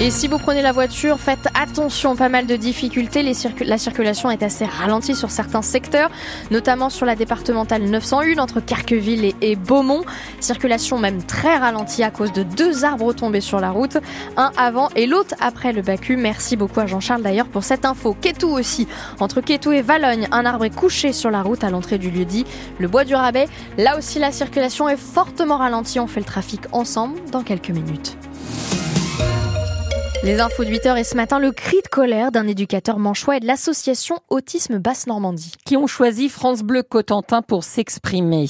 Et si vous prenez la voiture, faites attention, pas mal de difficultés. la circulation est assez ralentie sur certains secteurs, notamment sur la départementale 901 entre Carqueville et, Beaumont. Circulation même très ralentie à cause de deux arbres tombés sur la route, un avant et l'autre après le Bacu. Merci beaucoup à Jean-Charles d'ailleurs pour cette info. Quétou aussi, entre Quétou et Valogne, un arbre est couché sur la route à l'entrée du lieu dit, le bois du Rabais. Là aussi, la circulation est fortement ralentie. On fait le trafic ensemble dans quelques minutes. Les infos de 8h et ce matin, le cri de colère d'un éducateur manchois et de l'association Autisme Basse-Normandie. Qui ont choisi France Bleu Cotentin pour s'exprimer.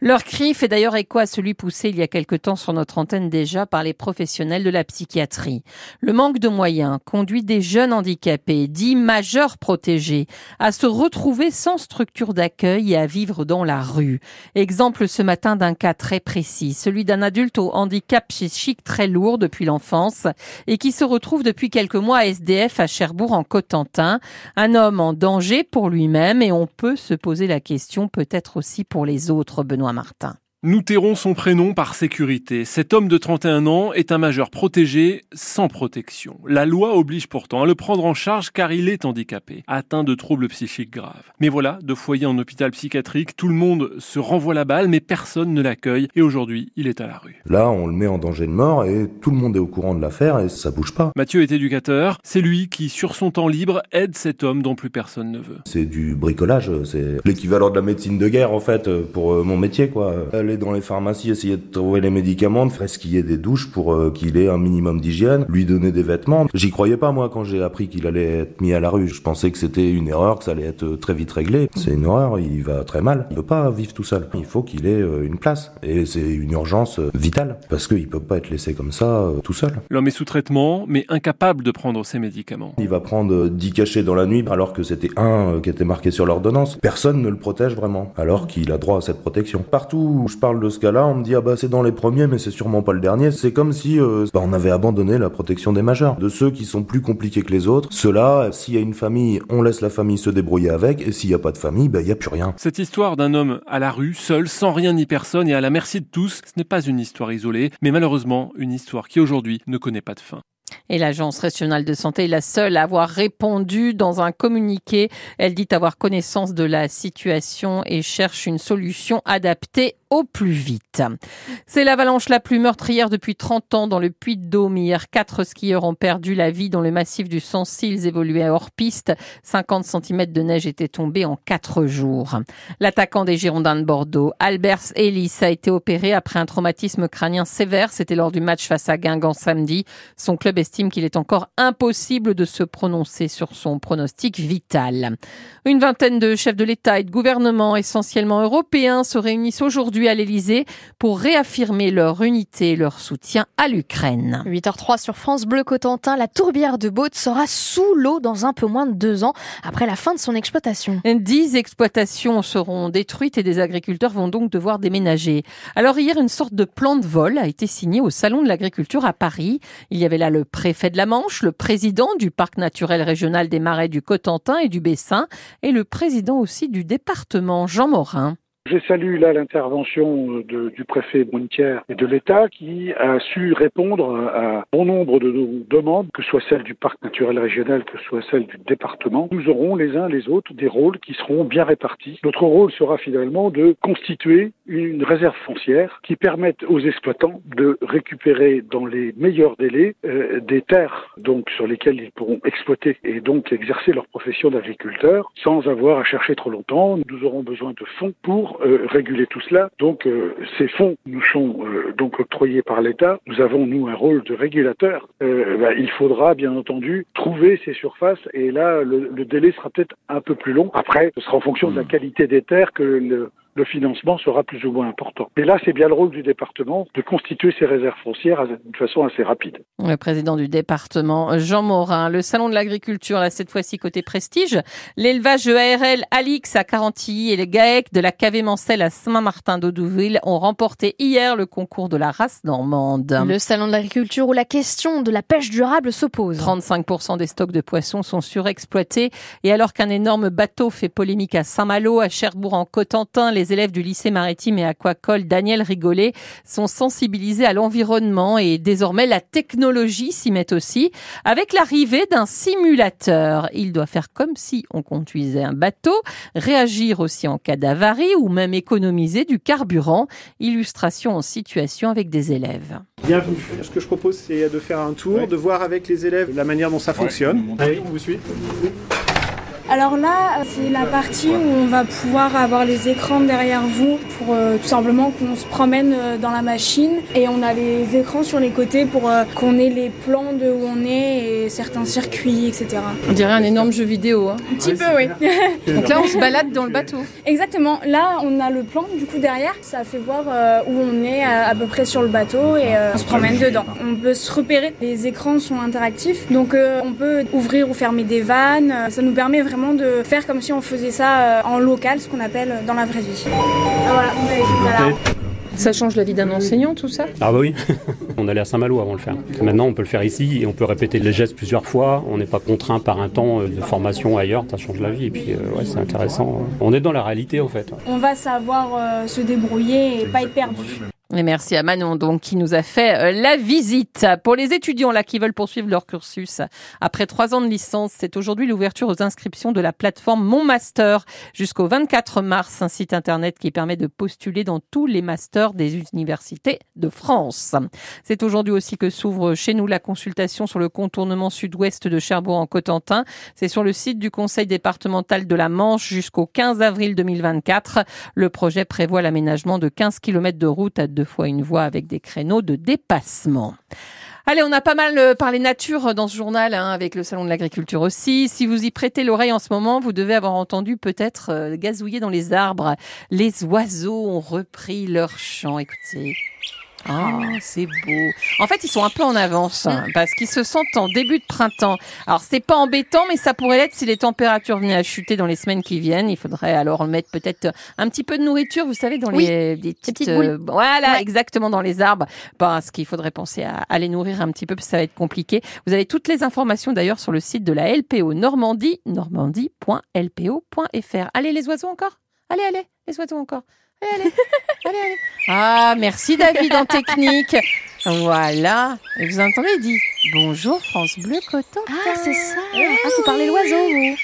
Leur cri fait d'ailleurs écho à celui poussé il y a quelque temps sur notre antenne déjà par les professionnels de la psychiatrie. Le manque de moyens conduit des jeunes handicapés, dits majeurs protégés, à se retrouver sans structure d'accueil et à vivre dans la rue. Exemple ce matin d'un cas très précis, celui d'un adulte au handicap psychique très lourd depuis l'enfance et qui se retrouve depuis quelques mois SDF à Cherbourg en Cotentin. Un homme en danger pour lui-même et on peut se poser la question peut-être aussi pour les autres, Benoît Martin. Nous tairons son prénom par sécurité. Cet homme de 31 ans est un majeur protégé sans protection. La loi oblige pourtant à le prendre en charge car il est handicapé, atteint de troubles psychiques graves. Mais voilà, de foyer en hôpital psychiatrique, tout le monde se renvoie la balle mais personne ne l'accueille et aujourd'hui il est à la rue. Là on le met en danger de mort et tout le monde est au courant de l'affaire et ça bouge pas. Mathieu est éducateur, c'est lui qui sur son temps libre aide cet homme dont plus personne ne veut. C'est du bricolage, c'est l'équivalent de la médecine de guerre en fait pour euh, mon métier quoi dans les pharmacies, essayer de trouver les médicaments, faire ce qu'il y ait des douches pour euh, qu'il ait un minimum d'hygiène, lui donner des vêtements. J'y croyais pas moi quand j'ai appris qu'il allait être mis à la rue. Je pensais que c'était une erreur, que ça allait être euh, très vite réglé. C'est une horreur, il va très mal. Il peut pas vivre tout seul. Il faut qu'il ait euh, une place. Et c'est une urgence vitale parce qu'il peut pas être laissé comme ça tout seul. L'homme est sous traitement mais incapable de prendre ses médicaments. Il va prendre 10 cachets dans la nuit alors que c'était un qui était marqué sur l'ordonnance. Personne ne le protège vraiment alors qu'il a droit à cette protection. Partout où je parle de ce cas-là, on me dit ah bah c'est dans les premiers, mais c'est sûrement pas le dernier. C'est comme si euh, bah, on avait abandonné la protection des majeurs, de ceux qui sont plus compliqués que les autres. Ceux-là, s'il y a une famille, on laisse la famille se débrouiller avec, et s'il y a pas de famille, bah il y a plus rien. Cette histoire d'un homme à la rue, seul, sans rien ni personne et à la merci de tous, ce n'est pas une histoire isolée, mais malheureusement une histoire qui aujourd'hui ne connaît pas de fin. Et l'Agence régionale de santé est la seule à avoir répondu dans un communiqué. Elle dit avoir connaissance de la situation et cherche une solution adaptée au plus vite. C'est l'avalanche la plus meurtrière depuis 30 ans dans le Puy-de-Dôme. Quatre skieurs ont perdu la vie dans le massif du Sancy. Ils évoluaient hors piste. 50 cm de neige étaient tombés en quatre jours. L'attaquant des Girondins de Bordeaux, Albert Ellis, a été opéré après un traumatisme crânien sévère. C'était lors du match face à Guingamp samedi. Son club estime qu'il est encore impossible de se prononcer sur son pronostic vital. Une vingtaine de chefs de l'État et de gouvernement, essentiellement européens, se réunissent aujourd'hui à l'Élysée pour réaffirmer leur unité et leur soutien à l'Ukraine. 8h03 sur France Bleu Cotentin, la tourbière de Baute sera sous l'eau dans un peu moins de deux ans après la fin de son exploitation. Dix exploitations seront détruites et des agriculteurs vont donc devoir déménager. Alors hier, une sorte de plan de vol a été signé au Salon de l'Agriculture à Paris. Il y avait là le préfet de la Manche, le président du parc naturel régional des Marais du Cotentin et du Bessin et le président aussi du département, Jean Morin. Je salue là l'intervention du préfet Brunetière et de l'État qui a su répondre à bon nombre de nos demandes, que ce soit celle du parc naturel régional, que ce soit celle du département. Nous aurons les uns les autres des rôles qui seront bien répartis. Notre rôle sera finalement de constituer une réserve foncière qui permette aux exploitants de récupérer dans les meilleurs délais euh, des terres donc sur lesquelles ils pourront exploiter et donc exercer leur profession d'agriculteur sans avoir à chercher trop longtemps. Nous aurons besoin de fonds pour euh, réguler tout cela. Donc euh, ces fonds nous sont euh, donc octroyés par l'État. Nous avons nous un rôle de régulateur. Bah, il faudra bien entendu trouver ces surfaces et là le, le délai sera peut-être un peu plus long. Après, ce sera en fonction de la hmm. qualité des terres que le, le financement sera plus ou moins important. Mais là, c'est bien le rôle du département de constituer ces réserves foncières d'une façon assez rapide. Le président du département, Jean Morin, le salon de l'agriculture, là, cette fois-ci côté prestige, l'élevage ARL Alix à Carantilly et les GAEC de la KV Mancel à Saint-Martin d'Audouville ont remporté hier le concours de la race normande. Le salon de l'agriculture où la question de la pêche durable s'oppose. 35% des stocks de poissons sont surexploités et alors qu'un énorme bateau fait polémique à Saint-Malo, à Cherbourg en Cotentin, les les élèves du lycée maritime et aquacole Daniel Rigolet sont sensibilisés à l'environnement et désormais la technologie s'y met aussi avec l'arrivée d'un simulateur. Il doit faire comme si on conduisait un bateau, réagir aussi en cas d'avarie ou même économiser du carburant. Illustration en situation avec des élèves. Bienvenue. Ce que je propose, c'est de faire un tour, de voir avec les élèves la manière dont ça fonctionne. Allez, on vous suit. Alors là, c'est la partie où on va pouvoir avoir les écrans derrière vous pour euh, tout simplement qu'on se promène euh, dans la machine et on a les écrans sur les côtés pour euh, qu'on ait les plans de où on est et certains circuits, etc. On dirait un énorme jeu vidéo. Hein. Un petit peu, oui. Donc là, on se balade dans le bateau. Exactement. Là, on a le plan du coup derrière. Ça fait voir où on est à, à, peu près sur le bateau et on se promène dedans. On peut se repérer. Les écrans sont interactifs, donc on peut ouvrir ou fermer des vannes. Ça nous permet vraiment de faire comme si on faisait ça en local, ce qu'on appelle dans la vraie vie. Voilà, voilà. Ça change la vie d'un enseignant, tout ça? Ah bah oui, on allait à Saint-Malo avant de le faire. Maintenant, on peut le faire ici et on peut répéter les gestes plusieurs fois. On n'est pas contraint par un temps de formation ailleurs, ça change la vie. Et puis, euh, ouais, c'est intéressant. On est dans la réalité, en fait. On va savoir euh, se débrouiller et pas être perdu. Et merci à Manon donc qui nous a fait euh, la visite. Pour les étudiants là qui veulent poursuivre leur cursus après trois ans de licence, c'est aujourd'hui l'ouverture aux inscriptions de la plateforme Mon Master jusqu'au 24 mars, un site internet qui permet de postuler dans tous les masters des universités de France. C'est aujourd'hui aussi que s'ouvre chez nous la consultation sur le contournement sud-ouest de Cherbourg en Cotentin. C'est sur le site du Conseil départemental de la Manche jusqu'au 15 avril 2024. Le projet prévoit l'aménagement de 15 km de route à deux fois une voie avec des créneaux de dépassement. Allez, on a pas mal parlé nature dans ce journal, hein, avec le salon de l'agriculture aussi. Si vous y prêtez l'oreille en ce moment, vous devez avoir entendu peut-être euh, gazouiller dans les arbres. Les oiseaux ont repris leur chant. Écoutez. Ah, c'est beau. En fait, ils sont un peu en avance hein, parce qu'ils se sentent en début de printemps. Alors, c'est pas embêtant, mais ça pourrait l'être si les températures venaient à chuter dans les semaines qui viennent. Il faudrait alors mettre peut-être un petit peu de nourriture, vous savez, dans Oui, les des petites, euh, voilà, Ouais. exactement dans les arbres. Parce qu'il faudrait penser à, à les nourrir un petit peu, parce que ça va être compliqué. Vous avez toutes les informations d'ailleurs sur le site de la LPO Normandie, normandie.lpo.fr. Allez, les oiseaux encore? Allez, allez, les oiseaux encore. Allez, allez, allez, allez. Ah, merci David en technique. Voilà. Et vous entendez, il dit bonjour France Bleu Cotentin. Ah, c'est ça. Ah, vous parlez l'oiseau, vous.